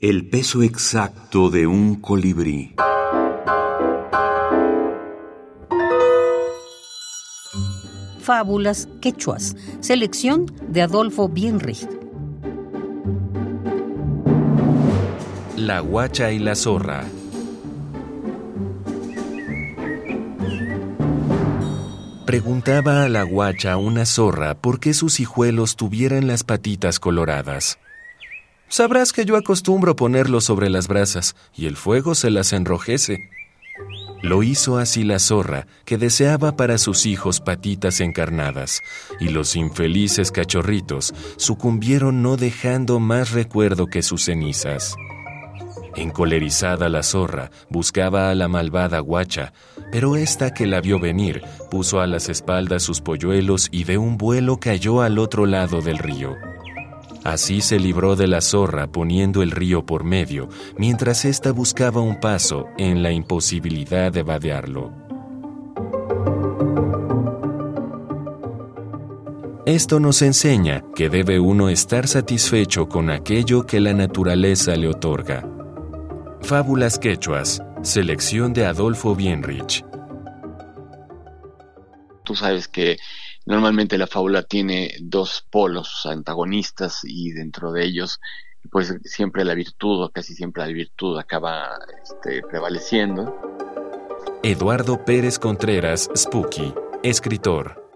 El peso exacto de un colibrí. Fábulas quechuas. Selección de Adolfo Bienrich. La guacha y la zorra. Preguntaba a la guacha una zorra por qué sus hijuelos tuvieran las patitas coloradas. Sabrás que yo acostumbro ponerlos sobre las brasas y el fuego se las enrojece. Lo hizo así la zorra, que deseaba para sus hijos patitas encarnadas, y los infelices cachorritos sucumbieron no dejando más recuerdo que sus cenizas. Encolerizada la zorra, buscaba a la malvada guacha, pero esta que la vio venir puso a las espaldas sus polluelos y de un vuelo cayó al otro lado del río. Así se libró de la zorra poniendo el río por medio, mientras ésta buscaba un paso en la imposibilidad de vadearlo. Esto nos enseña que debe uno estar satisfecho con aquello que la naturaleza le otorga. Fábulas quechuas, selección de Adolfo Bienrich. Tú sabes que normalmente la fábula tiene dos polos antagonistas y dentro de ellos pues siempre la virtud o casi siempre la virtud acaba este, prevaleciendo. Eduardo Pérez Contreras, Spooky, escritor.